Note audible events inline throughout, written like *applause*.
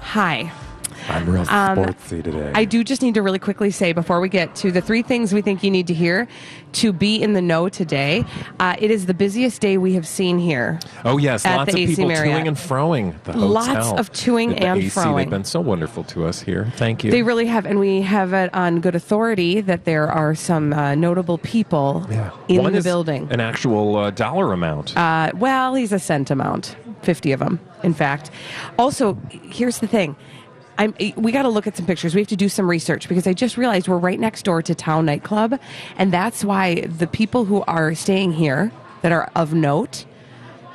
Hi. I'm real Um, sportsy today. I do just need to really quickly say before we get to the three things we think you need to hear to be in the know today. Uh, it is the busiest day we have seen here. oh yes, at lots the of people Marriott. toing and froing the hotel. Lots of toing The and AC, froing. They've been so wonderful to us here. Thank you. They really have, and we have it on good authority that there are some uh, notable people yeah. in One the is building. An actual uh, dollar amount. Uh, well, he's a cent amount, 50 of them, in fact. Also, here's the thing. I'm, we got to look at some pictures. We have to do some research because I just realized we're right next door to Town Nightclub. And that's why the people who are staying here that are of note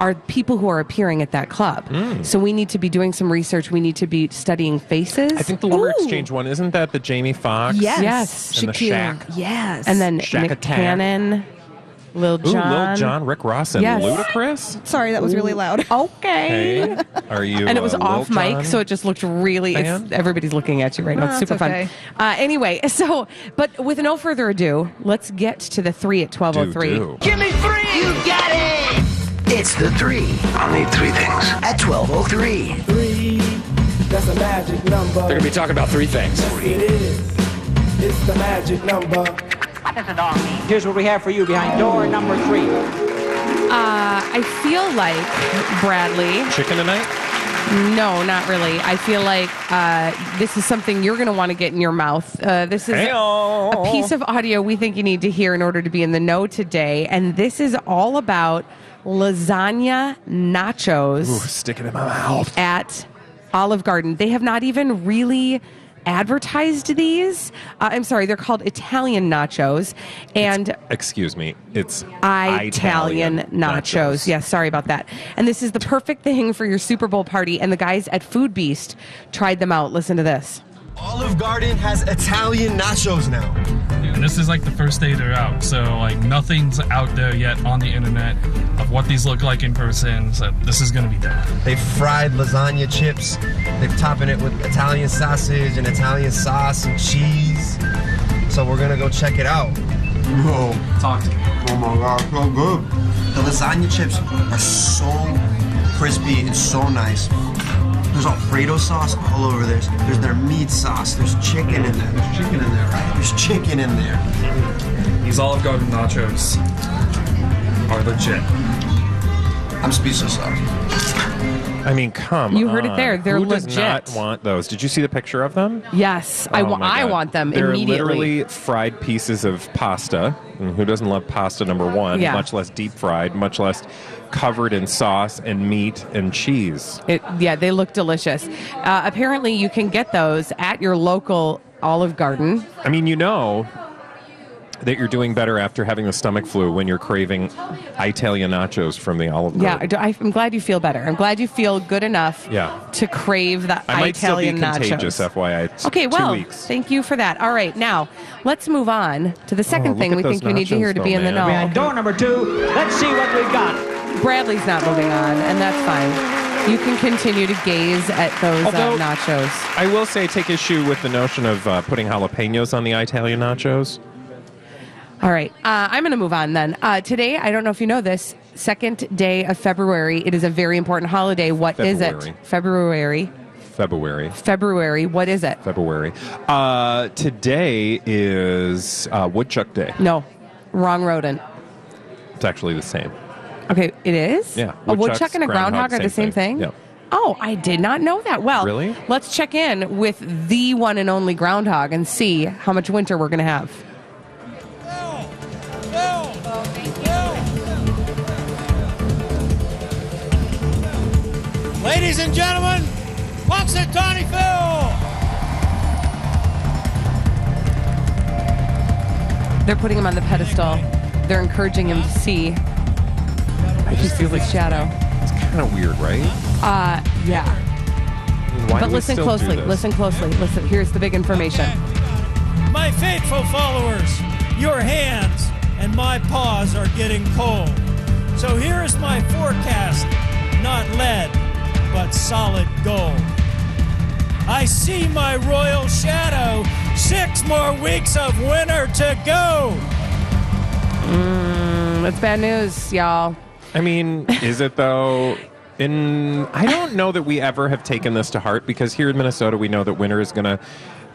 are people who are appearing at that club. Hmm. So we need to be doing some research. We need to be studying faces. I think the Lumber Ooh. Exchange one isn't that the Jamie Foxx? Yes. Yes. And the Shaquille. Yes. and then Shaq Nick Attack. Cannon, Lil Ooh, Lil Jon, Rick Ross, and Yes. Ludacris. Sorry, that was really loud. Okay. Hey, are you? and it was uh, Lil off mic, Jon? so it just looked really. fan? It's, everybody's looking at you right now. No, It's it's super okay. fun. Uh, anyway, *laughs* so but with no further ado, let's get to the three at twelve oh do, three. do. Give me three! You got it! It's the three I'll need three things. at 1203. Three, that's a magic number. They're gonna be talking about three things. It is. It's the magic number. Here's what we have for you behind door number three. Uh, I feel like Bradley. Chicken tonight? No, not really. I feel like uh, this is something you're going to want to get in your mouth. Uh, this is Hey-o. a piece of audio we think you need to hear in order to be in the know today, and this is all about lasagna nachos. Ooh, stick it in my mouth. at Olive Garden. They have not even really advertised these. Uh, I'm sorry, they're called Italian nachos and Excuse me. It's Italian nachos. Yes, sorry about that. And this is the perfect thing for your Super Bowl party. And the guys at Food Beast tried them out. Listen to this. Olive Garden has Italian nachos now. And this is like the first day they're out, so like nothing's out there yet on the internet of what these look like in person. So this is gonna be done. They fried lasagna chips. They're topping it with Italian sausage and Italian sauce and cheese. So we're gonna go check it out. Bro, Talk to me. oh my god, so good. The lasagna chips are so crispy and so nice. There's Alfredo sauce all over this. There's their meat sauce. There's chicken in there. There's chicken in there, right? There's chicken in there. These Olive Garden nachos are legit. I'm speechless. Though. I mean, come You heard it there. They're Who does legit. not want those? Did you see the picture of them? Yes, I Oh wa- my I want them They're immediately. literally fried pieces of pasta. And who doesn't love pasta? Number one, Yeah. much less deep fried, much less covered in sauce and meat and cheese. It, yeah, they look delicious. Uh, apparently, you can get those at your local Olive Garden. I mean, you know that you're doing better after having the stomach flu when you're craving Italian nachos from the Olive Garden. Yeah, Garden. I, am glad you feel better. I'm glad you feel good enough Yeah. to crave the I might Italian still be contagious, nachos. FYI. It's Okay, two well, weeks. thank you for that. All right, now let's move on to the second look thing we think you need to hear to be though, in the know. Door number two, let's see what we've got. Bradley's not moving on, and that's fine. You can continue to gaze at those Although- uh, nachos. I will say, take issue with the notion of uh, putting jalapenos on the Italian nachos. All right, uh, I'm going to move on then. Uh, today, I don't know if you know this, second day of February. It is a very important holiday. What is February. it? February. February. February. What is it? February. Uh, today is uh, Woodchuck Day. No, wrong rodent. It's actually the same. Okay, it is? Yeah, oh, A woodchuck and a groundhog, groundhog, are the same same thing? thing. Yep. Oh, I did not know that. Well, Really? let's check in with the one and only groundhog and see how much winter we're going to have. Ladies and gentlemen, Punxsutawney Phil! They're putting him on the pedestal. They're encouraging him to see I just feel like shadow. it's kind of weird, right? Uh, yeah. Why but listen closely. Listen closely. Listen. Here's the big information. My faithful followers, your hands and my paws are getting cold. So here is my forecast not lead, but solid gold. I see my royal shadow. Six more weeks of winter to go. Mm, that's bad news, y'all. I mean, is it though? In I don't know that we ever have taken this to heart because here in Minnesota, we know that winter is going to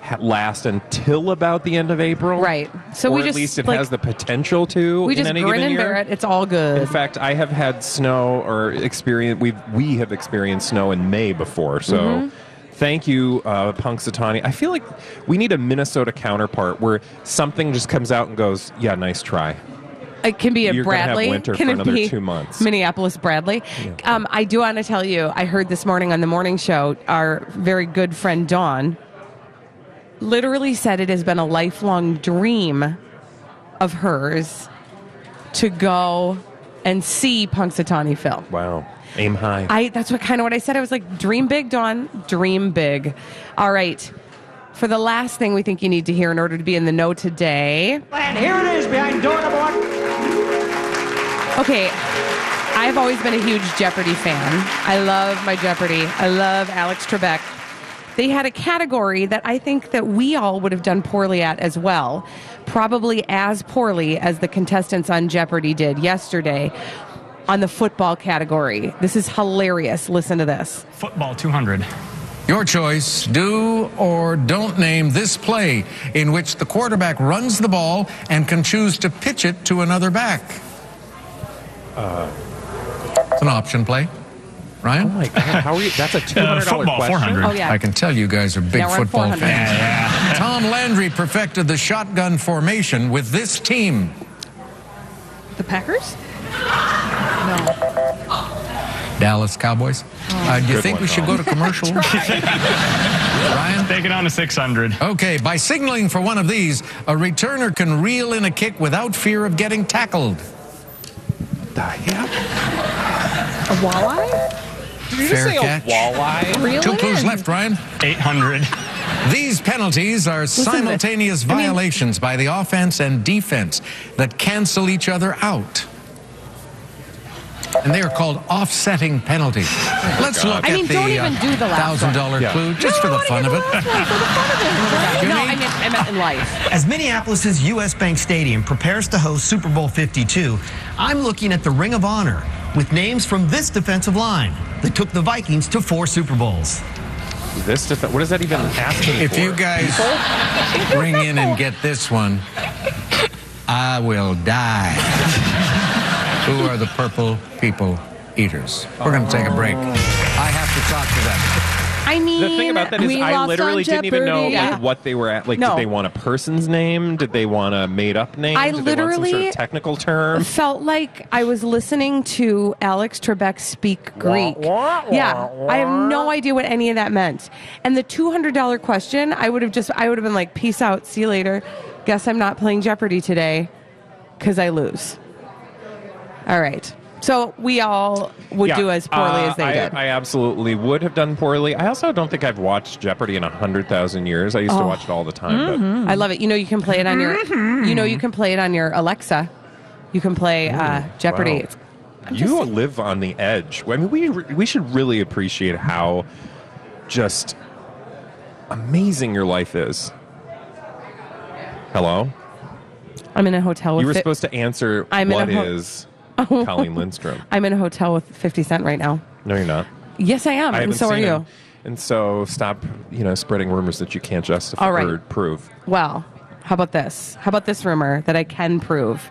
ha- last until about the end of April. Right. So or we at just, least it like- has the potential to. We in just any grin and bear it. It's all good. In fact, I have had snow or experience. We we have experienced snow in May before. So, Mm-hmm. thank you, uh, Punxsutawney. I feel like we need a Minnesota counterpart where something just comes out and goes, "Yeah, nice try." It can be a You're gonna have Bradley. winter can for it another be two months. Minneapolis Bradley. Um, I do want to tell you. I heard this morning on the morning show. Our very good friend Dawn literally said it has been a lifelong dream of hers to go and see Punxsutawney Phil. Wow, aim high. I that's what kind of what I said. I was like, dream big, Dawn. Dream big. All right. For the last thing we think you need to hear in order to be in the know today. And here it is behind door number one. Okay, I've always been a huge Jeopardy fan. I love my Jeopardy. I love Alex Trebek. They had a category that I think that we all would have done poorly at as well, probably as poorly as the contestants on Jeopardy did yesterday on the football category. This is hilarious. Listen to this. Football 200. Your choice do or don't name this play in which the quarterback runs the ball and can choose to pitch it to another back. It's an option play. Ryan? oh my God, how are you? That's a *laughs* two hundred dollar football, question. 400. Oh, yeah. I can tell you guys are big Now we're at football fans. *laughs* Tom Landry perfected the shotgun formation with this team. The Packers? No. Dallas Cowboys. Uh, do you Good think one, we should Tom. go to commercial? *laughs* Ryan? Take it on to 600. Okay, by signaling for one of these, a returner can reel in a kick without fear of getting tackled. The hell? A walleye? Did you Fair just say catch. a walleye? Reel Two clues in. left, Ryan. 800. These penalties are to this. simultaneous I mean- violations by the offense and defense that cancel each other out. And they are called offsetting penalties. Oh, Let's look at I mean, at the don't even do the last thousand dollar Yeah. clue just for the fun of it. *laughs* No, I meant, I meant in life. *laughs* As Minneapolis's U.S. Bank Stadium prepares to host Super Bowl 52, I'm looking at the Ring of Honor with names from this defensive line that took the Vikings to four Super Bowls. This def- what does that even asking If for? you guys ring in and get this one, I will die. Who are the purple people eaters? We're going to take a break. I have to talk to them. I mean, The thing about that is, I literally didn't even know like, Yeah. what they were at. Like, No. did they want a person's name? Did they want a made-up name? I did they want some sort literally- of technical term? felt like I was listening to Alex Trebek speak Greek. Yeah, I have no idea what any of that meant. And the two hundred dollar question, I would have just, I would have been like, "Peace out, see you later." Guess I'm not playing Jeopardy today because I lose. All right, so we all would Yeah, do as poorly uh, as they I, did. I absolutely would have done poorly. I also don't think I've watched Jeopardy in a hundred thousand years. I used Oh. to watch it all the time, I love it. You know, you can play it on your, Mm-hmm. you know, you can play it on your Alexa. You can play uh, Jeopardy. wow. It's- but you live on the edge. I mean, we we should really appreciate how just amazing your life is. Hello. I'm in a hotel with. You were fi- supposed to answer I'm in what a ho- is *laughs* Colleen Lindstrom. I'm in a hotel with 50 Cent right now. No, you're not. Yes, I am, I and haven't so are seen you. him. And so stop, you know, spreading rumors that you can't justify All right. or prove. Well, how about this? How about this rumor that I can prove?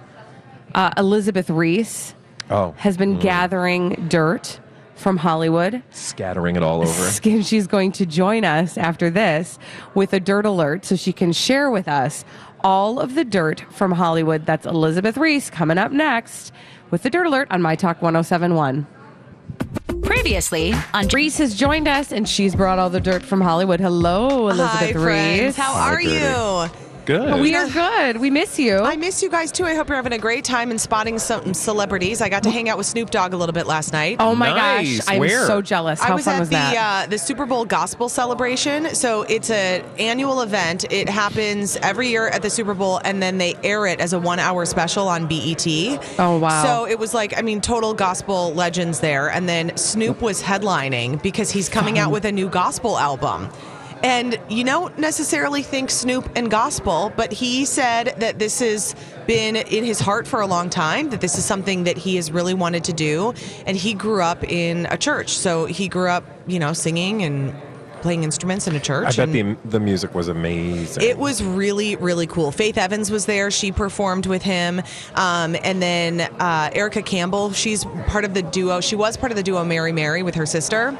Uh, Elizabeth Reese Oh, has been gathering dirt from Hollywood. scattering it all over. *laughs* Sk- She's going to join us after this with a dirt alert so she can share with us all of the dirt from Hollywood. That's Elizabeth Reese coming up next with the dirt alert on My Talk 1071. Previously on Reese has joined us and she's brought all the dirt from Hollywood. Hello, Elizabeth Hi, Reese. friends. How Hi, are Gertie. you? Good. We are good. We miss you. I miss you guys too. I hope you're having a great time and spotting some celebrities. I got to hang out with Snoop Dogg a little bit last night. oh my Nice. gosh, I'm Where? so jealous. I How was fun at was the that? uh, the Super Bowl gospel celebration. So it's an annual event. It happens every year at the Super Bowl, and then they air it as a one hour special on BET. Oh, wow. So it was like I mean, total gospel legends there. And then Snoop was headlining because he's coming out with a new gospel album. And you don't necessarily think Snoop and gospel, but he said that this has been in his heart for a long time, that this is something that he has really wanted to do. And he grew up in a church. So he grew up, you know, singing and playing instruments in a church. I bet the the music was amazing. it was really, really cool. Faith Evans was there. She performed with him. Um, and then uh, Erica Campbell, she's part of the duo. She was part of the duo Mary Mary with her sister.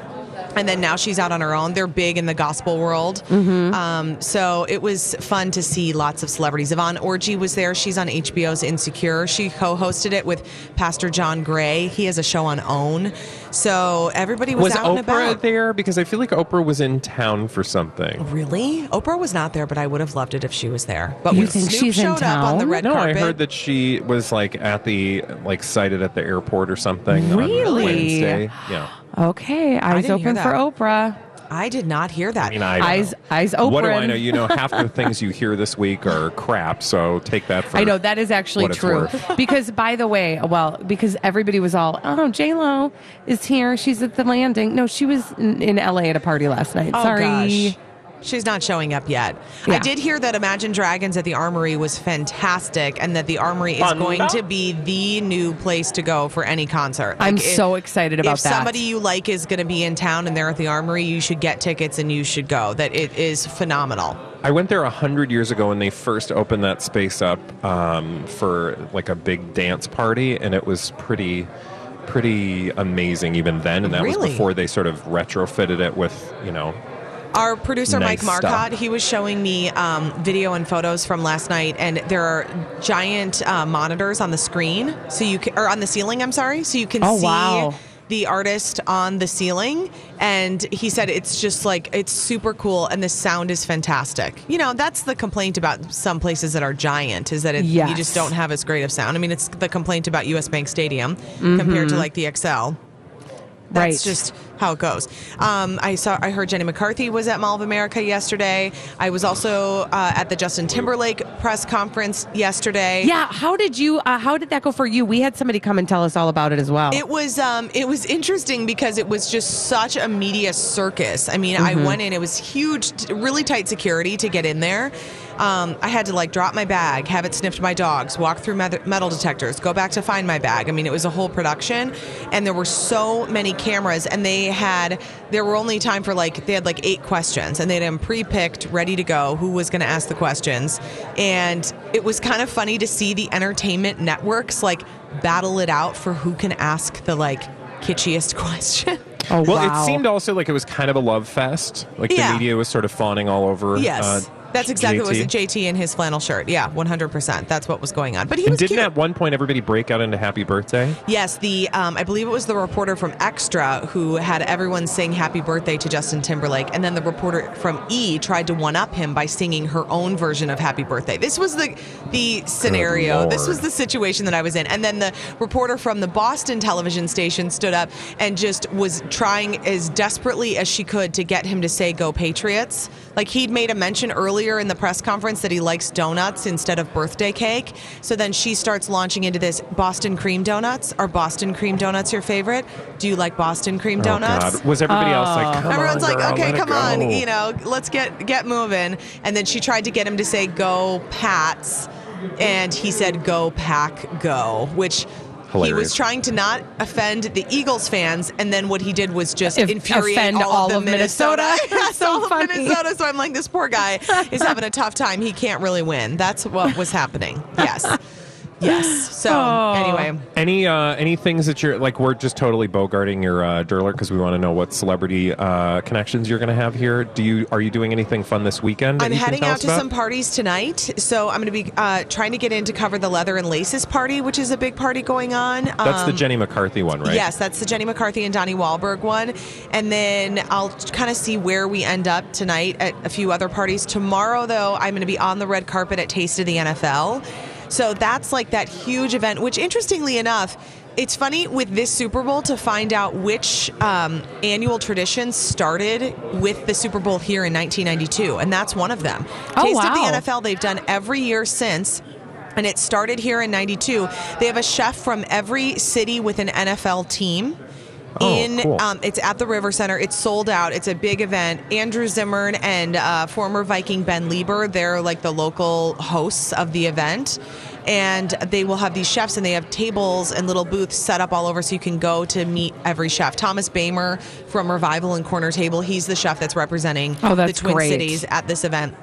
And then now she's out on her own. They're big in the gospel world. Um, so it was fun to see lots of celebrities. Yvonne Orji was there. She's on HBO's Insecure. She co hosted it with Pastor John Gray. He has a show on OWN. So everybody was, was out and Oprah about. there? Because I feel like Oprah was in town for something. Really? Oprah was not there, but I would have loved it if she was there. But You when think Snoop she's in showed up on the town? red no, carpet. I heard that she was like at the like sighted at the airport or something Really? on Wednesday. Yeah. Okay, eyes didn't open for. Oprah. I did not hear that. I mean, I don't Eyes, know. eyes open. What do I know? You know, half the *laughs* things you hear this week are crap. So take that for I know that is actually true. *laughs* because by the way, well, because everybody was all, oh, J Lo is here. She's at the landing. No, she was in, in LA at a party last night. Oh, Sorry. gosh. She's not showing up yet. I did hear that Imagine Dragons at the Armory was fantastic and that the Armory is Fun. going to be the new place to go for any concert. I'm if- so excited about if that. If somebody you like is going to be in town and they're at the Armory, you should get tickets and you should go. That it is phenomenal. I went there a hundred years ago when they first opened that space up um, for like a big dance party, and it was pretty, pretty amazing even then. And that was before they sort of retrofitted it with you know Our producer Nice Mike Marcotte, stuff. he was showing me um, video and photos from last night, and there are giant uh, monitors on the screen, so you can, or on the ceiling. I'm sorry, so you can Oh, see wow. the artist on the ceiling. And he said it's just like it's super cool, and the sound is fantastic. You know, that's the complaint about some places that are giant is that it, you just don't have as great of sound. I mean, it's the complaint about U.S. Bank Stadium compared to like the Xcel. That's Right. just how it goes. Um, I saw. I heard Jenny McCarthy was at Mall of America yesterday. I was also uh, at the Justin Timberlake press conference yesterday. Yeah, how did you? Uh, how did that go for you? We had somebody come and tell us all about it as well. It was um, it was interesting because it was just such a media circus. I mean, I went in; it was huge, really tight security to get in there. Um, I had to like drop my bag, have it sniffed by dogs, walk through metal detectors, go back to find my bag. I mean, it was a whole production, and there were so many cameras, and they had there were only time for like they had like eight questions, and they had them pre-picked, ready to go. Who was going to ask the questions? And it was kind of funny to see the entertainment networks like battle it out for who can ask the like kitschiest *laughs* question. oh Well, wow. it seemed also like it was kind of a love fest. Like Yeah. the media was sort of fawning all over. yes. uh, that's exactly what JT. was it. JT in his flannel shirt. Yeah, 100%. That's what was going on. But he And was didn't cute. at one point everybody break out into "Happy Birthday"? Yes, the um, I believe it was the reporter from Extra who had everyone sing "Happy Birthday" to Justin Timberlake, and then the reporter from E tried to one up him by singing her own version of "Happy Birthday." This was the the scenario. This was the situation that I was in, and then the reporter from the Boston television station stood up and just was trying as desperately as she could to get him to say "Go Patriots." Like he'd made a mention earlier in the press conference that he likes donuts instead of birthday cake. So then she starts launching into this Boston cream donuts. Are Boston cream donuts your favorite? Do you like Boston cream donuts? Oh God! Was everybody else like, oh. "Come Everyone's on, like, girl, okay, come on, you know, let's get get moving. And then she tried to get him to say "Go Pats," and he said "Go Pack Go," which. He was trying to not offend the Eagles fans, and then what he did was just If- infuriate offend all, all of, of Minnesota. Minnesota. *laughs* Yes, so all of funny. Minnesota. So I'm like, this poor guy is having a *laughs* tough time. He can't really win. That's what was happening. Yes, yes. So Oh. anyway, Any uh, any things that you're like? We're just totally bogarting your uh, Derler because we want to know what celebrity uh, connections you're going to have here. Do you are you doing anything fun this weekend? I'm heading out to about? some parties tonight. So I'm going to be uh, trying to get in to cover the Leather and Laces party, which is a big party going on. That's the Um, Jenny McCarthy one, right? Yes, that's the Jenny McCarthy and Donnie Wahlberg one. And then I'll kind of see where we end up tonight at a few other parties. Tomorrow, though, I'm going to be on the red carpet at Taste of the NFL. So that's like that huge event, which interestingly enough, it's funny with this Super Bowl to find out which um, annual tradition started with the Super Bowl here in 1992, and that's one of them. Oh, Taste wow. of the NFL, they've done every year since. And it started here in 92. They have a chef from every city with an NFL team. Oh, in cool. um, it's at the River Center. It's sold out. It's a big event. Andrew Zimmern and uh, former Viking Ben Leber, they're like the local hosts of the event. And they will have these chefs, and they have tables and little booths set up all over, so you can go to meet every chef. Thomas Boemer from Revival and Corner Table, he's the chef that's representing Oh, that's the Twin great. Cities at this event.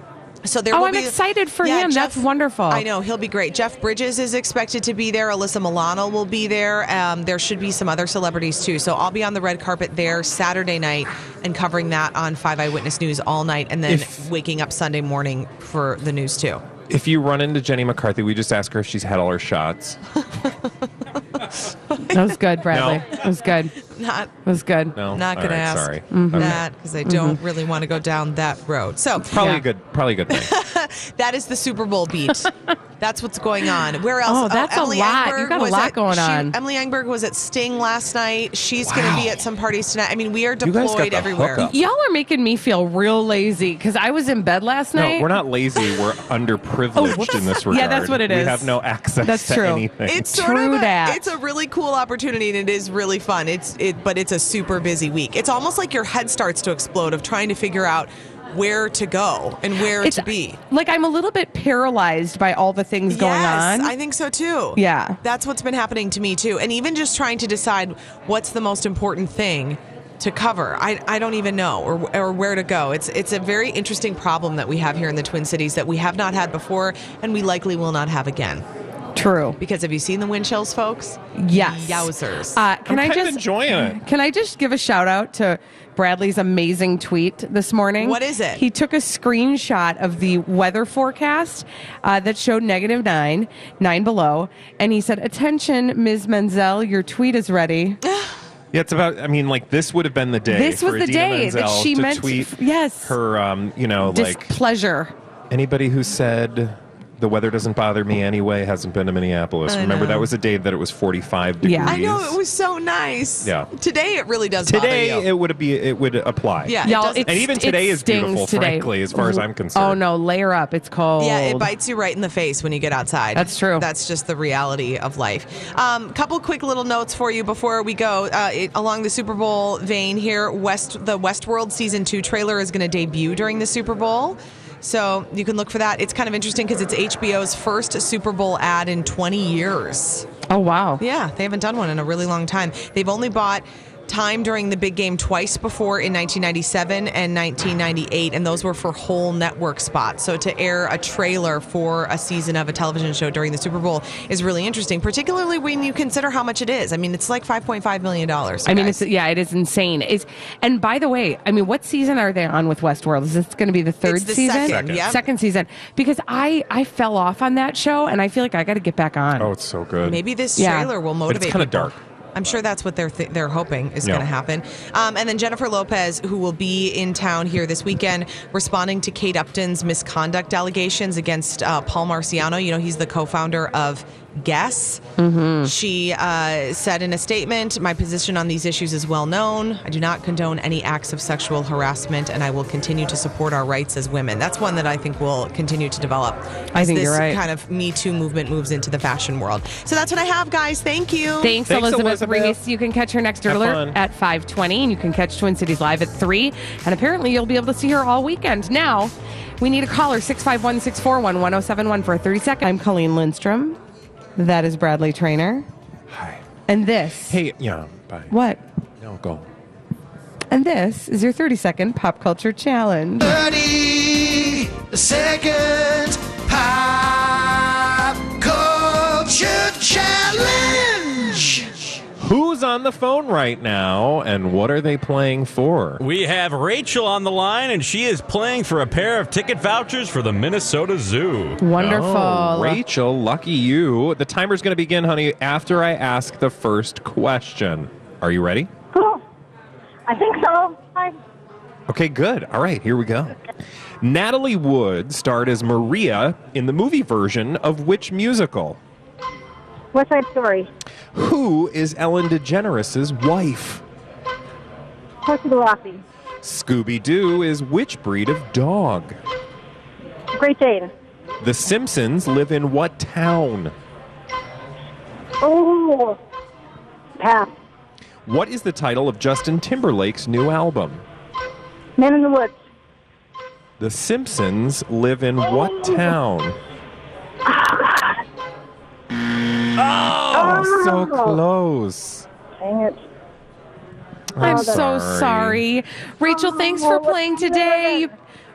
So there Oh, will I'm be, excited for Yeah, him. That's wonderful. I know he'll be great. Jeff Bridges is expected to be there. Alyssa Milano will be there. Um, there should be some other celebrities too. So I'll be on the red carpet there Saturday night and covering that on Five Eyewitness News all night, and then If- waking up Sunday morning for the news too. If you run into Jenny McCarthy, we just ask her if she's had all her shots. *laughs* That was good, Bradley. No. That was good. Not That was good. No, not All going to right, ask Sorry. Mhm. That because I don't really want to go down that road. So Probably Yeah. a good. Probably a good thing. *laughs* that is the Super Bowl beat. *laughs* That's what's going on. Where else? Oh, that's a lot. Engberg You got a was lot at- going she- on. Emily Engberg was at Sting last night. She's going to be at some parties tonight. I mean, we are You guys got deployed the everywhere. hookup. Y'all are making me feel real lazy because I was in bed last night. No, we're not lazy. We're underprivileged oh, in this regard. Oh, Yeah, that's what it is. We have no access That's to true. anything. It's sort True of a, that. it's a really cool opportunity and it is really fun. It's it but it's a super busy week. It's almost like your head starts to explode of trying to figure out where to go and where It's to be. like I'm a little bit paralyzed by all the things going yes, on. I think so too. Yeah. That's what's been happening to me too. And even just trying to decide what's the most important thing to cover. I, I don't even know or, or where to go. It's it's a very interesting problem that we have here in the Twin Cities that we have not had before and we likely will not have again. True. Because have you seen the wind chills, folks? Yes. Yowzers. Uh, can I'm I kind of just enjoying it. Can I just give a shout out to Bradley's amazing tweet this morning? What is it? He took a screenshot of the weather forecast uh, that showed negative nine, nine below, and he said, "Attention, Ms. Menzel, your tweet is ready." *sighs* Yeah, it's about. I mean, like this would have been the day. This was for the Idina day that Menzel she to meant- tweet yes. her. Um, you know, like Displeasure. anybody who said the weather doesn't bother me anyway hasn't been to Minneapolis. I Remember know. that was a day that it was 45 degrees. Yeah. I know it was so nice. Yeah. Today it really does Today bother you. it would be it would apply. Yeah, Y'all, doesn't- it And even today it is beautiful, today. frankly, as far as I'm concerned. Oh no, layer up. It's cold. Yeah, it bites you right in the face when you get outside. That's true. That's just the reality of life. Um, couple quick little notes for you before we go. Uh, it, along the Super Bowl vein here, West the Westworld season two trailer is going to debut during the Super Bowl. So you can look for that. It's kind of interesting because it's HBO's first Super Bowl ad in 20 years. Oh wow. Yeah, they haven't done one in a really long time. They've only bought time during the big game twice before in 1997 and 1998, and those were for whole network spots. So to air a trailer for a season of a television show during the Super Bowl is really interesting, particularly when you consider how much it is. I mean, it's like 5.5 million dollars. I mean, it's yeah, it is insane. Is and by the way, I mean, what season are they on with Westworld? Is this going to be the third It's the season? second, yep. Second season. Because I I fell off on that show, and I feel like I got to get back on. Oh, it's so good. Maybe this Yeah. trailer will But motivate. it's kind of dark. I'm sure that's what they're th- they're hoping is Yeah. going to happen. Um, and then Jennifer Lopez, who will be in town here this weekend, responding to Kate Upton's misconduct allegations against uh, Paul Marciano. You know, he's the co-founder of Guess. Mm-hmm. She uh, said in a statement, "My position on these issues is well known. I do not condone any acts of sexual harassment, and I will continue to support our rights as women." That's one that I think will continue to develop. I as think this you're right. Kind of Me Too movement moves into the fashion world. So that's what I have, guys. Thank you. Thanks, Thanks, Elizabeth, Elizabeth. Reese. You can catch her next Have alert fun. at 520, and you can catch Twin Cities Live at 3. And apparently, you'll be able to see her all weekend. Now, we need a caller, 651 641 1071 for a 30 second. I'm Colleen Lindstrom. That is Bradley Traynor. Hi. And this. Hey, yeah. Bye. What? No, go. And this is your 30 second pop culture challenge. 30 second pop culture challenge. Who's on the phone right now, and what are they playing for? We have Rachel on the line, and she is playing for a pair of ticket vouchers for the Minnesota Zoo. Wonderful. Oh, Rachel, lucky you. The timer's going to begin, honey, after I ask the first question. Are you ready? Cool. I think so. Hi. Okay, good. All right, here we go. Natalie Wood starred as Maria in the movie version of which musical? West Side Story. Who is Ellen DeGeneres' wife? The Rossi. Scooby Doo is which breed of dog? Great Dane. The Simpsons live in what town? Oh. Pass. What is the title of Justin Timberlake's new album? Man in the Woods. The Simpsons live in what town? Oh, *laughs* so close. Dang it. I'm Oh, so that's- sorry. Rachel, thanks for Oh, playing today.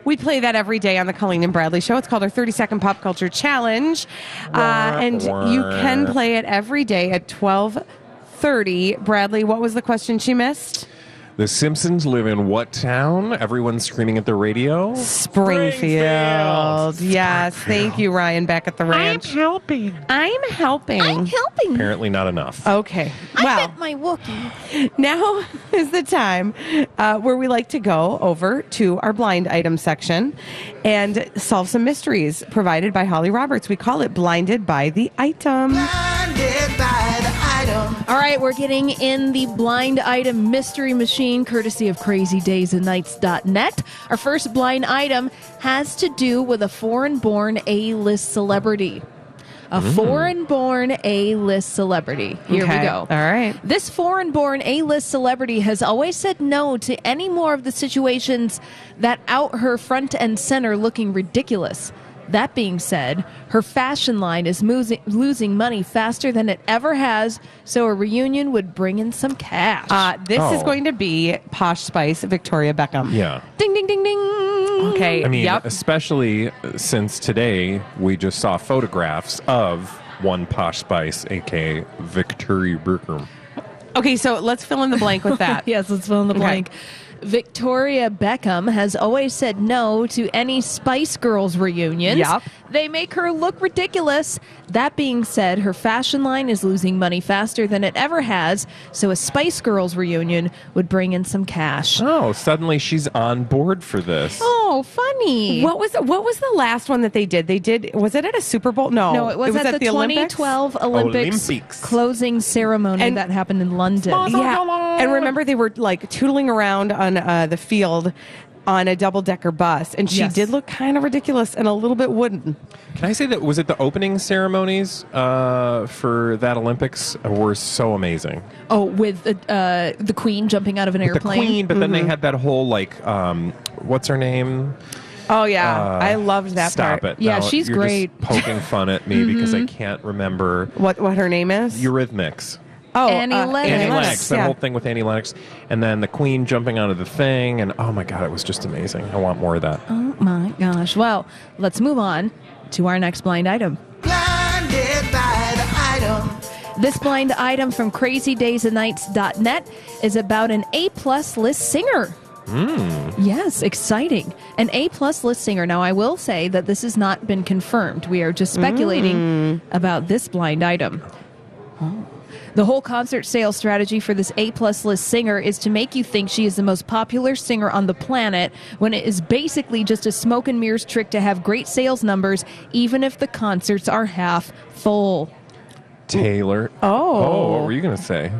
We play that every day on the Colleen and Bradley Show. It's called our 30 Second Pop Culture Challenge. Uh, and you can play it every day at 1230. Bradley, what was the question she missed? The Simpsons live in what town? Everyone's screaming at the radio. Springfield. Yes. Thank you, Ryan, back at the ranch. I'm helping. I'm helping. I'm helping. Apparently not enough. Okay. I Well, my Wookiee. now *laughs* is the time uh, where we like to go over to our blind item section and solve some mysteries provided by Holly Roberts. We call it Blinded by the Item. All right, we're getting in the blind item mystery machine courtesy of crazydaysandnights.net. Our first blind item has to do with a foreign born A list celebrity. A Mm. foreign born A list celebrity. Here Okay. we go. All right. This foreign born A list celebrity has always said no to any more of the situations that out her front and center looking ridiculous. That being said, her fashion line is moosing, losing money faster than it ever has, so a reunion would bring in some cash. Uh, this is Oh. going to be Posh Spice Victoria Beckham. Yeah. ding, ding, ding, ding. Okay. I mean, yep. especially since today we just saw photographs of one Posh Spice, aka Victoria Beckham. Okay, so let's fill in the blank with that. *laughs* yes, let's fill in the Okay. Victoria Beckham has always said no to any Spice Girls reunions. Yep. They make her look ridiculous. That being said, her fashion line is losing money faster than it ever has, so a Spice Girls reunion would bring in some cash. Oh, suddenly she's on board for this. Oh, funny. What was what was the last one that they did? They did was it at a Super Bowl? No, No, it was, at, the, Olympics? 2012 Olympics, Olympics. closing ceremony And- that happened in London. Yeah, and remember they were like tootling around on uh, the field on a double decker bus, and she Yes. did look kind of ridiculous and a little bit wooden. Can I say that was it the opening ceremonies uh, for that Olympics were so amazing. Oh, with the, uh, the Queen jumping out of an With the airplane. Queen, but then they Mm-hmm. had that whole like, um, what's her name? Oh yeah, Uh, I loved that Stop part. it! Yeah, Now she's you're just great. poking fun at me *laughs* because I Mhm. can't remember What what her name is? Eurythmics. Oh, Annie uh, Lennox. Annie Annie Lennox, Lennox, that yeah. whole thing with Annie Lennox, and then the Queen jumping onto the thing, and oh my god, it was just amazing. I want more of that. Oh my gosh. Well, let's move on to our next blind item. Blind by the item. This blind item from crazydaysandnights.net is about an A plus list singer. Yes, exciting. An A plus list singer. Now, I will say that this has not been confirmed. We are just speculating about this blind item. The whole concert sales strategy for this A plus list singer is to make you think she is the most popular singer on the planet when it is basically just a smoke and mirrors trick to have great sales numbers, even if the concerts are half full. Taylor. Oh. Oh, what were you going to say?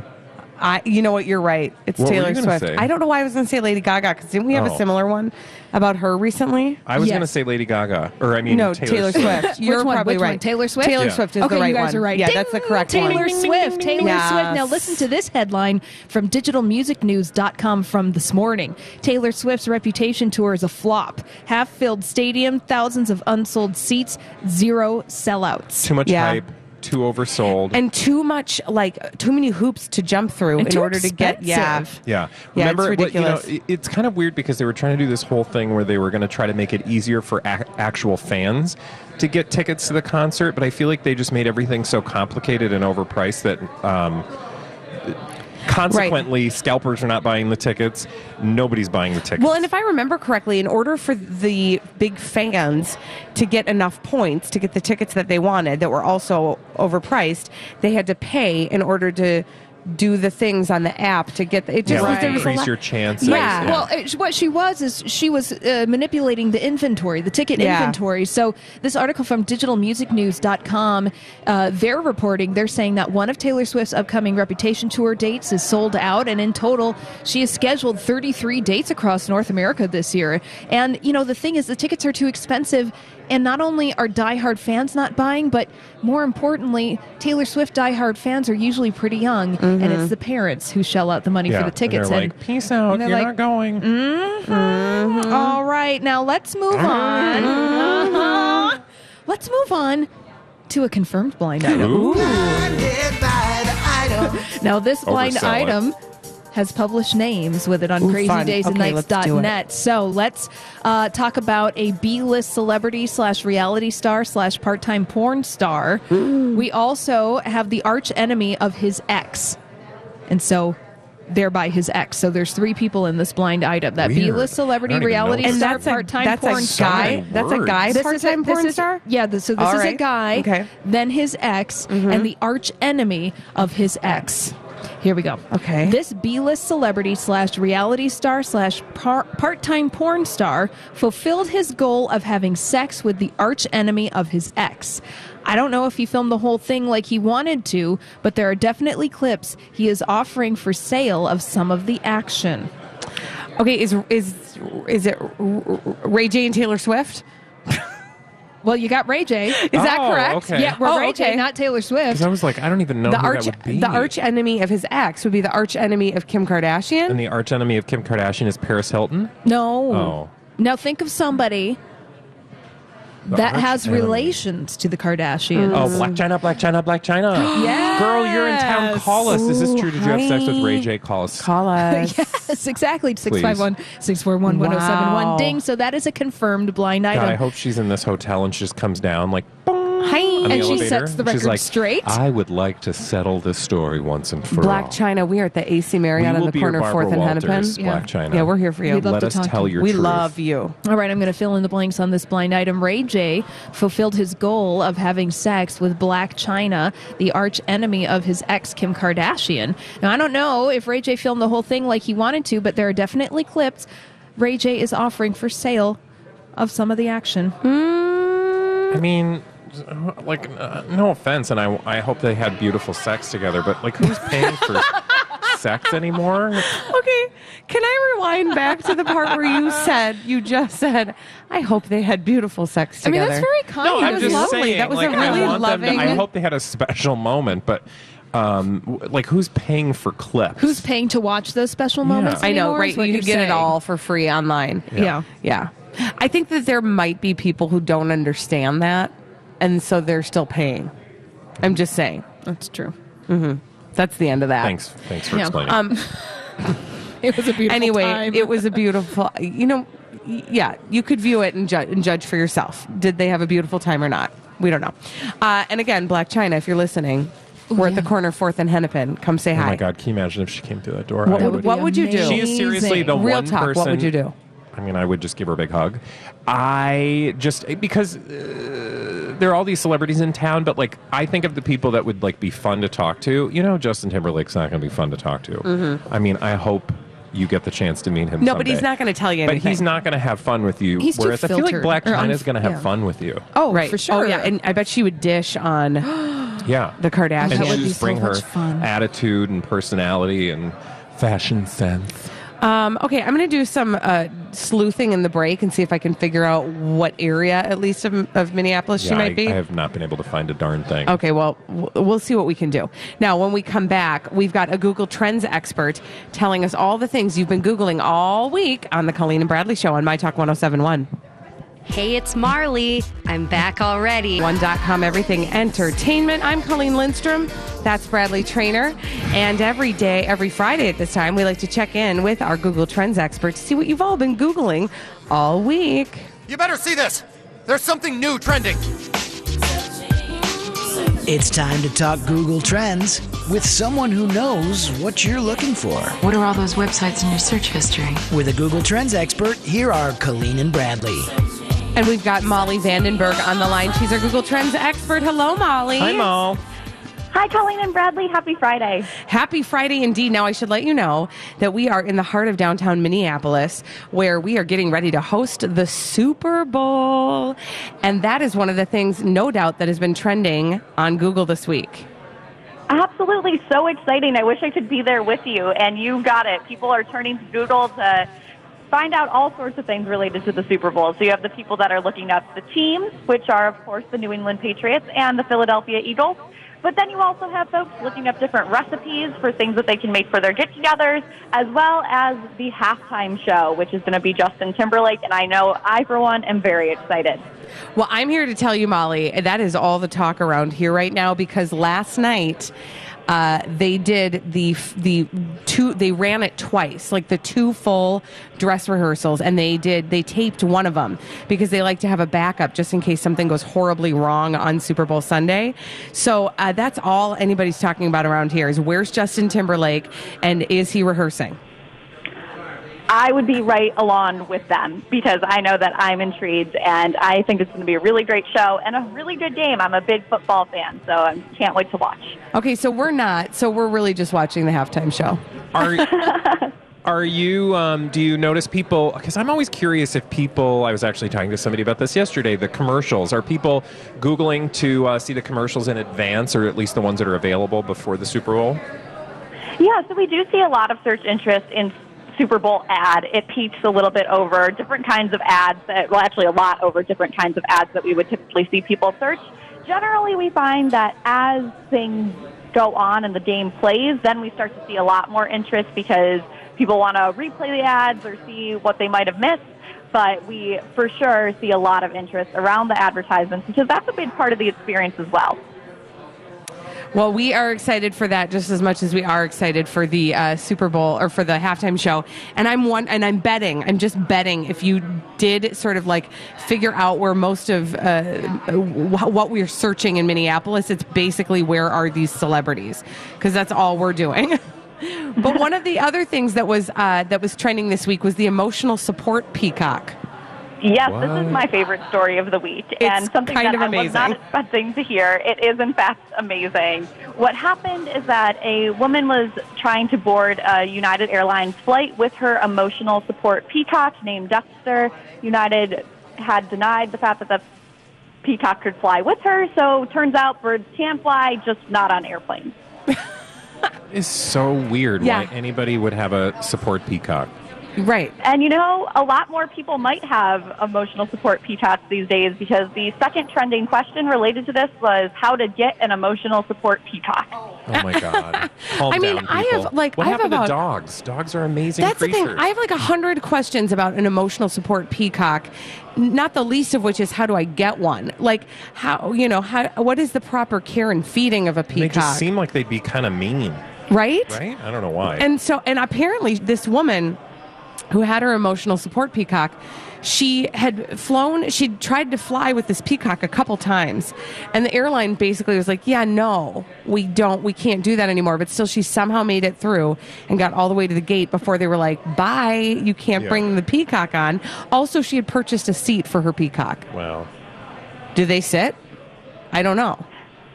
I, you know what? You're right. It's What were you Taylor gonna Swift. say? I don't know why I was going to say Lady Gaga because didn't we have Oh. a similar one about her recently? I was Yes. going to say Lady Gaga, or I mean no, Taylor, Taylor, Swift. You're Which one? probably Which one? right. Taylor Swift? Taylor Yeah. Swift is okay, the right you guys one. are right. Yeah, Ding! that's the correct one. Taylor one. Swift. Taylor Yes. Swift. Now listen to this headline from digitalmusicnews.com from this morning. Taylor Swift's reputation tour is a flop. Half-filled stadium, thousands of unsold seats, zero sellouts. Too much Yeah. hype, too oversold. and too much like too many hoops to jump through And in too order to get yeah expensive. Yeah. Yeah, Remember, it's what- you know, it's kind of weird because they were trying to do this whole thing where they were going to try to make it easier for ac- actual fans to get tickets to the concert, but I feel like they just made everything so complicated and overpriced that. Um, Consequently, scalpers are not buying the tickets. Nobody's buying the tickets. Well, and if I remember correctly, in order for the big fans to get enough points to get the tickets that they wanted that were also overpriced, they had to pay in order to do the things on the app to get the, it just Yeah, was, there was increase your chances. Yeah. Well, it, what she was is she was uh, manipulating the inventory, the ticket Yeah. inventory. So this article from digitalmusicnews.com, uh, they're reporting, they're saying that one of Taylor Swift's upcoming Reputation tour dates is sold out, and in total, she has scheduled 33 dates across North America this year. And you know, the thing is, the tickets are too expensive. And not only are diehard fans not buying, but more importantly, Taylor Swift diehard fans are usually pretty young. and it's the parents who shell out the money Yeah, for the tickets. And they're like, peace out. and they're You're like, not going. Mhm. All right, now let's move on. Uh-huh. *laughs* Let's move on to a confirmed blind item. Now, this blind Oversell it. item has published names with it on Ooh, fun. Okay, let's do So let's uh, talk about a B-list celebrity slash reality star slash part-time porn star. We also have the arch enemy of his ex, and so thereby his ex. So there's three people in this blind item: that B-list celebrity, don't even know reality this. And star, that's part-time that's a porn star. guy- that's a guy This is a- part-time this porn is- star? Yeah. This, so this All is a guy. Okay. Then his ex and the arch enemy of his ex. Here we go. Okay. This B-list celebrity slash reality star slash part-time porn star fulfilled his goal of having sex with the arch enemy of his ex. I don't know if he filmed the whole thing like he wanted to, but there are definitely clips he is offering for sale of some of the action. Okay, is is is it Ray J and Taylor Swift? *laughs* Well, you got Ray J. Is that Oh, correct? okay. Yeah, we're Oh, Ray okay. J, not Taylor Swift. Because I was like, I don't even know the who arch that would be. the arch enemy of his ex would be the arch enemy of Kim Kardashian. and the arch enemy of Kim Kardashian is Paris Hilton. No. Oh. Now think of somebody The that has enemy. relations to the Kardashians. Oh, Blac Chyna, Blac Chyna, Blac Chyna. *gasps* Yes. Girl, you're in town. Call us. Is this true? Did you have sex with Ray J? Call us. Call *laughs* us. yes, exactly. 651 641 1071. Ding. So that is a confirmed blind God, item. I hope she's in this hotel and she just comes down like Hi. on the And she sets the She's record like, straight. I would like to settle this story once and for Black all. Blac Chyna. We are at the AC Marriott on the corner of Fourth and Walters, Hennepin. Blac Chyna. Yeah, we're here for you. We'd love Let to us talk to tell you. your we truth. love you. All right, I'm going to fill in the blanks on this blind item. Ray J fulfilled his goal of having sex with Blac Chyna, the arch enemy of his ex, Kim Kardashian. Now, I don't know if Ray J filmed the whole thing like he wanted to, but there are definitely clips Ray J is offering for sale of some of the action. I mean, like, uh, no offense, and I, I hope they had beautiful sex together, but like, who's paying for *laughs* sex anymore? Okay, can I rewind back to the part where you *laughs* said you just said, "I hope they had beautiful sex together? I mean, together." that's very kind. No, It I'm was just lovely. saying. That was like, a really I want them loving- to, I hope they had a special moment, but um, w- like, who's paying for clips? Who's paying to watch those special moments? I know, anymore, right? is what You you're can get it saying. all for free online. Yeah. yeah. I think that there might be people who don't understand that, and so they're still paying. I'm just saying. That's true. hmm That's the end of that. Thanks, thanks for Yeah. explaining. Um, *laughs* It was a beautiful time. anyway, time. it was a beautiful. You know, yeah, you could view it and, ju- and judge for yourself. Did they have a beautiful time or not? We don't know. Uh, and again, Blac Chyna, if you're listening, we're at the corner Fourth and Hennepin. Come say oh hi. Oh my God, can you imagine if she came through that door? What I would, what would you do? She is seriously the Real one talk. person. What would you do? I mean, I would just give her a big hug. I just because uh, there are all these celebrities in town, but like I think of the people that would like be fun to talk to. You know, Justin Timberlake's not going to be fun to talk to. Mhm. I mean, I hope you get the chance to meet him. No, but he's not going to tell you Anything. But he's not going to have fun with you. He's too whereas I feel like filtered. Black Or China's unf- going to have yeah. fun with you. Oh, right. for sure. Oh, yeah, and I bet she would dish on *gasps* Yeah, the Kardashians. and she'd be just so bring her much fun. attitude and personality and fashion sense. Um, okay, I'm going to do some uh, sleuthing in the break and see if I can figure out what area, at least of, of Minneapolis, she might I, be. I have not been able to find a darn thing. Okay, well, we'll see what we can do. Now, when we come back, we've got a Google Trends expert telling us all the things you've been Googling all week on the Colleen and Bradley Show on My Talk 1071. Hey, it's Marley. I'm back already. One.com Everything Entertainment. I'm Colleen Lindstrom. That's Bradley Traynor. And every day, every Friday at this time, we like to check in with our Google Trends expert to see what you've all been Googling all week. You better see this. There's something new trending. It's time to talk Google Trends with someone who knows what you're looking for. What are all those websites in your search history? With a Google Trends expert, here are Colleen and Bradley. And we've got Molly Vandenberg on the line. She's our Google Trends expert. Hello, Molly. Hi, Mo. Hi, Colleen and Bradley. Happy Friday. Happy Friday indeed. Now, I should let you know that we are in the heart of downtown Minneapolis where we are getting ready to host the Super Bowl. And that is one of the things, no doubt, that has been trending on Google this week. Absolutely. So exciting. I wish I could be there with you. And you got it. People are turning to Google to find out all sorts of things related to the Super Bowl. So you have the people that are looking up the teams, which are, of course, the New England Patriots and the Philadelphia Eagles. But then you also have folks looking up different recipes for things that they can make for their get-togethers, as well as the halftime show, which is going to be Justin Timberlake. And I know I, for one, am very excited. Well, I'm here to tell you, Molly, that is all the talk around here right now because last night uh, they did the the two. They ran it twice, like the two full dress rehearsals, and they did they taped one of them because they like to have a backup just in case something goes horribly wrong on Super Bowl Sunday. So uh, that's all anybody's talking about around here is where's Justin Timberlake and is he rehearsing? I would be right along with them because I know that I'm intrigued and I think it's going to be a really great show and a really good game. I'm a big football fan, so I can't wait to watch. Okay, so we're not. So we're really just watching the halftime show. Are *laughs* are you? Um, do you notice people? Because I'm always curious if people. I was actually talking to somebody about this yesterday. The commercials. Are people googling to uh, see the commercials in advance, or at least the ones that are available before the Super Bowl? Yeah, so we do see a lot of search interest in Super Bowl ad. It peaks a little bit over different kinds of ads that, well, actually a lot over different kinds of ads that we would typically see people search. Generally, we find that as things go on and the game plays, then we start to see a lot more interest because people want to replay the ads or see what they might have missed. But we for sure see a lot of interest around the advertisements because that's a big part of the experience as well. Well, we are excited for that just as much as we are excited for the uh, Super Bowl or for the halftime show. And I'm one, and I'm betting. I'm just betting if you did sort of like figure out where most of uh, wh- what we're searching in Minneapolis, it's basically where are these celebrities because that's all we're doing. *laughs* but one of the other things that was uh, that was trending this week was the emotional support peacock. Yes, this is my favorite story of the week, and something kind that of I was not amazing. expecting to hear. It is, in fact, amazing. What happened is that a woman was trying to board a United Airlines flight with her emotional support peacock named Dexter. United had denied the fact that the peacock could fly with her, so turns out birds can fly, just not on airplanes. *laughs* It's so weird Yeah. why anybody would have a support peacock. Right. And you know, a lot more people might have emotional support peacocks these days because the second trending question related to this was how to get an emotional support peacock. Oh my god! *laughs* Calm I mean, down, I have, like, what I have happened about- to dogs? Dogs are amazing That's the thing. I have like a hundred questions about an emotional support peacock. Not the least of which is how do I get one? Like how you know how what is the proper care and feeding of a peacock? they just seem like they'd be kind of mean, right? right? I don't know why. And so, and apparently, this woman who had her emotional support peacock, she had flown, she'd tried to fly with this peacock a couple times. And the airline basically was like, yeah, no, we don't, we can't do that anymore. But still, she somehow made it through and got all the way to the gate before they were like, bye, you can't Yeah. bring the peacock on. Also, she had purchased a seat for her peacock. wow. Do they sit? I don't know.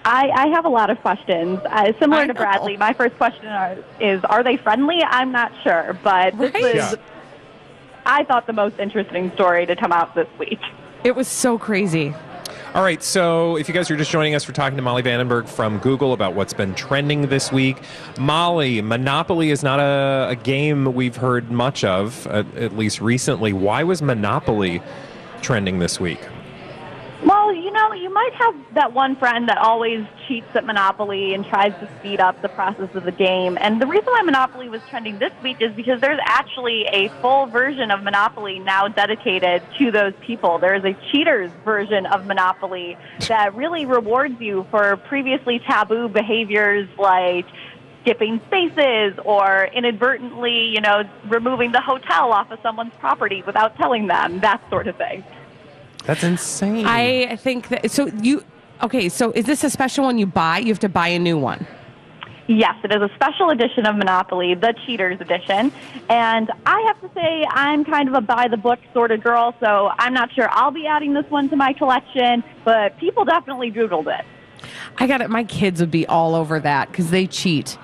I, I have a lot of questions. Uh, similar I to. Bradley, my first question are, is Are they friendly? I'm not sure. But this Right. is, Yeah. I thought, the most interesting story to come out this week. It was so crazy. All right, so if you guys are just joining us, we're talking to Molly Vandenberg from Google about what's been trending this week. Molly, Monopoly is not a, a game we've heard much of, at, at least recently. Why was Monopoly trending this week? Know, you might have that one friend that always cheats at Monopoly and tries to speed up the process of the game. And the reason why Monopoly was trending this week is because there's actually a full version of Monopoly now dedicated to those people. There is a cheaters version of Monopoly that really rewards you for previously taboo behaviors like skipping spaces or inadvertently, you know, removing the hotel off of someone's property without telling them, that sort of thing. That's insane. I think that, so you, okay, so is this a special one you buy? You have to buy a new one. Yes, it is a special edition of Monopoly, the Cheaters Edition. And I have to say, I'm kind of a by the book sort of girl, so I'm not sure I'll be adding this one to my collection, but people definitely Googled it. I got it. My kids would be all over that because they cheat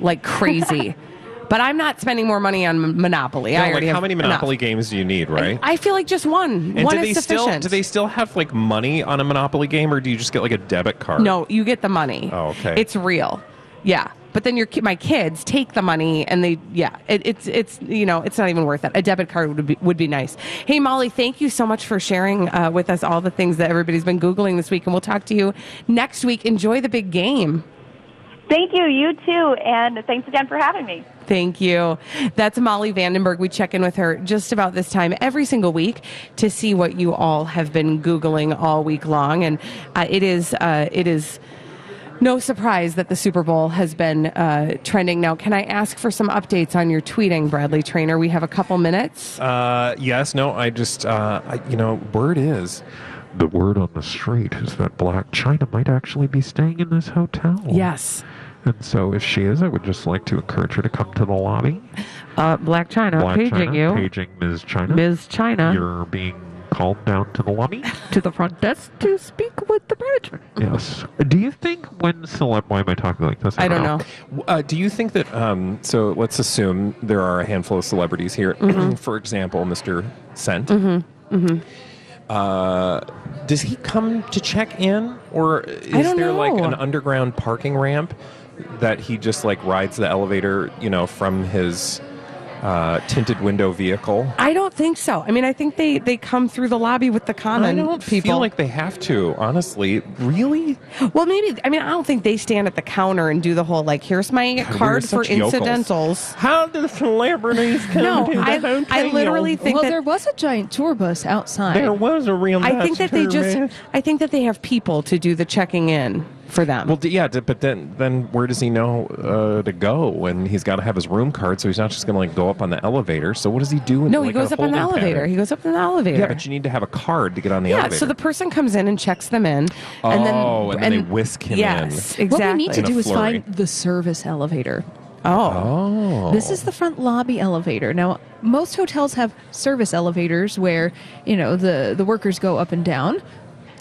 like crazy. *laughs* but I'm not spending more money on Monopoly. No, I like how many enough. Monopoly games do you need, right? I feel like just one. and one do is they still do they still have like money on a Monopoly game, or do you just get like a debit card? no, you get the money. Oh, okay. It's real. Yeah. but then your my kids take the money and they yeah, it, it's it's you know it's not even worth it. A debit card would be would be nice. Hey Molly, thank you so much for sharing uh, with us all the things that everybody's been googling this week, and we'll talk to you next week. Enjoy the big game. Thank you. You too. And thanks again for having me. Thank you. That's Molly Vandenberg. We check in with her just about this time every single week to see what you all have been Googling all week long. And uh, it is, uh, it is no surprise that the Super Bowl has been uh, trending. Now, can I ask for some updates on your tweeting, Bradley Traynor? We have a couple minutes. Uh, yes, no, I just, uh, I, you know, word is. The word on the street is that Blac Chyna might actually be staying in this hotel. Yes. And so, if she is, I would just like to encourage her to come to the lobby. Uh, Blac Chyna Black paging Chyna, you. paging Ms. Chyna. Ms. Chyna. You're being called down to the lobby. *laughs* to the front desk to speak with the manager. Yes. Do you think when celeb? Why am I talking like this? I don't know. Uh, do you think that? Um, so let's assume there are a handful of celebrities here. *clears throat* Mhm. For example, Mr. Scent. Mm-hmm. Mm-hmm. Uh, does he come to check in, or is I don't there like an underground parking ramp that he just like rides the elevator, you know, from his uh, tinted window vehicle? I don't think so. I mean, I think they, they come through the lobby with the common I don't people. feel like they have to. Honestly, really? Well, maybe. I mean, I don't think they stand at the counter and do the whole like, here's my God, card are for yokels. incidentals. How do celebrities come No, to the I, hotel? I literally think well, that there was a giant tour bus outside. There was a real. I think that they just. tour, man. I think that they have people to do the checking in for them. Well, yeah, but then then where does he know uh, to go And he's got to have his room card? So he's not just going to like go up on the elevator. So what does he do? in, no, he goes up on the elevator. pattern? He goes up in the elevator. Yeah, but you need to have a card to get on the yeah, elevator. Yeah, so the person comes in and checks them in, and then Oh, and then they whisk him yes, in. exactly. What we need to do is find the service elevator. Oh. Oh. This is the front lobby elevator. Now, most hotels have service elevators where, you know, the, the workers go up and down.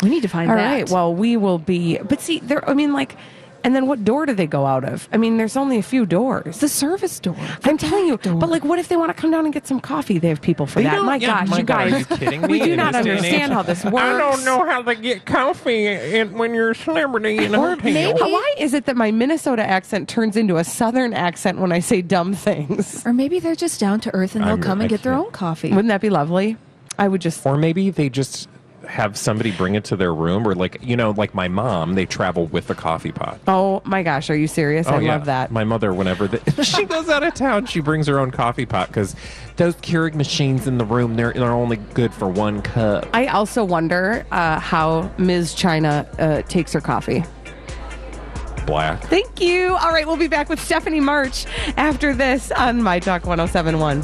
We need to find All that. right. Well, we will be. But see, there. I mean, like, and then what door do they go out of? I mean, there's only a few doors. The service door. I'm telling you. But like, what if they want to come down and get some coffee? They have people for They that. My yeah, gosh, my you God, guys. are you kidding me? we do not this day and understand how this works. I don't know how they get coffee in, when you're a celebrity in a Or hotel. maybe why is it that my Minnesota accent turns into a Southern accent when I say dumb things? Or maybe they're just down to earth and they'll I'm- come and I get their can't- own coffee. Wouldn't that be lovely? I would just. Or maybe they just have somebody bring it to their room, or like you know, like my mom, they travel with a coffee pot. Oh my gosh, are you serious? I Oh, yeah. love that. My mother, whenever the, *laughs* she goes out of town, she brings her own coffee pot because those Keurig machines in the room they're they're only good for one cup. I also wonder uh, how Ms. Chyna uh, takes her coffee. Black. Thank you. All right, we'll be back with Stephanie March after this on My Talk 1071.